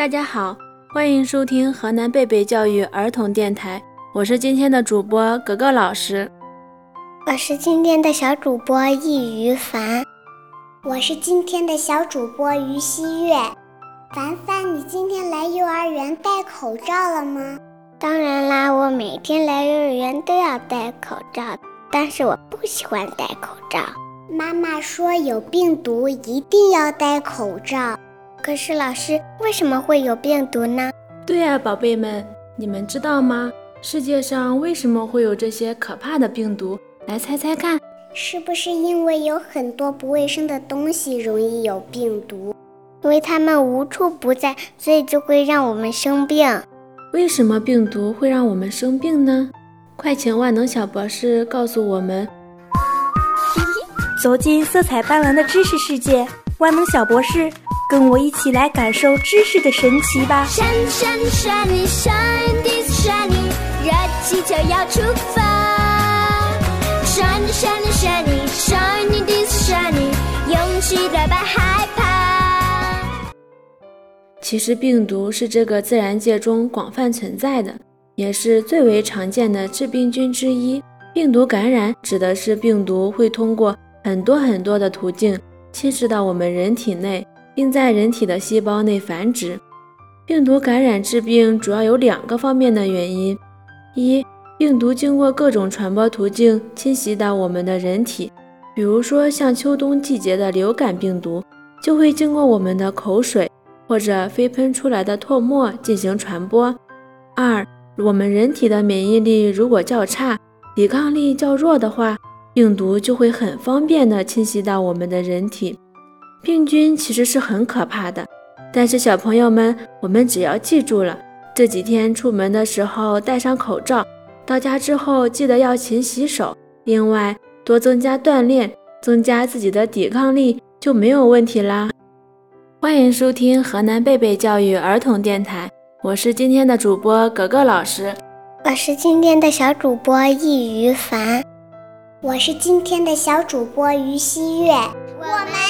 大家好，欢迎收听河南贝贝教育儿童电台，我是今天的主播格格老师。我是今天的小主播易于凡，我是今天的小主播于希月。凡凡，你今天来幼儿园戴口罩了吗？当然啦，我每天来幼儿园都要戴口罩，但是我不喜欢戴口罩。妈妈说有病毒一定要戴口罩。可是老师，为什么会有病毒呢？对呀，宝贝们，你们知道吗？世界上为什么会有这些可怕的病毒？来猜猜看，是不是因为有很多不卫生的东西容易有病毒？因为它们无处不在，所以就会让我们生病。为什么病毒会让我们生病呢？快请万能小博士告诉我们。走进色彩斑斓的知识世界，万能小博士。跟我一起来感受知识的神奇吧！Shiny shiny shiny shiny this shiny，热气球要出发。Shiny shiny shiny shiny this shiny，勇气打败害怕。其实病毒是这个自然界中广泛存在的，也是最为常见的致病菌之一。病毒感染指的是病毒会通过很多很多的途径侵蚀到我们人体内。并在人体的细胞内繁殖。病毒感染致病主要有两个方面的原因：一、病毒经过各种传播途径侵袭到我们的人体，比如说像秋冬季节的流感病毒，就会经过我们的口水或者飞喷出来的唾沫进行传播；二、我们人体的免疫力如果较差，抵抗力较弱的话，病毒就会很方便的侵袭到我们的人体。病菌其实是很可怕的，但是小朋友们，我们只要记住了，这几天出门的时候戴上口罩，到家之后记得要勤洗手，另外多增加锻炼，增加自己的抵抗力就没有问题啦。欢迎收听河南贝贝教育儿童电台，我是今天的主播格格老师，我是今天的小主播易于凡，我是今天的小主播于希月，我们。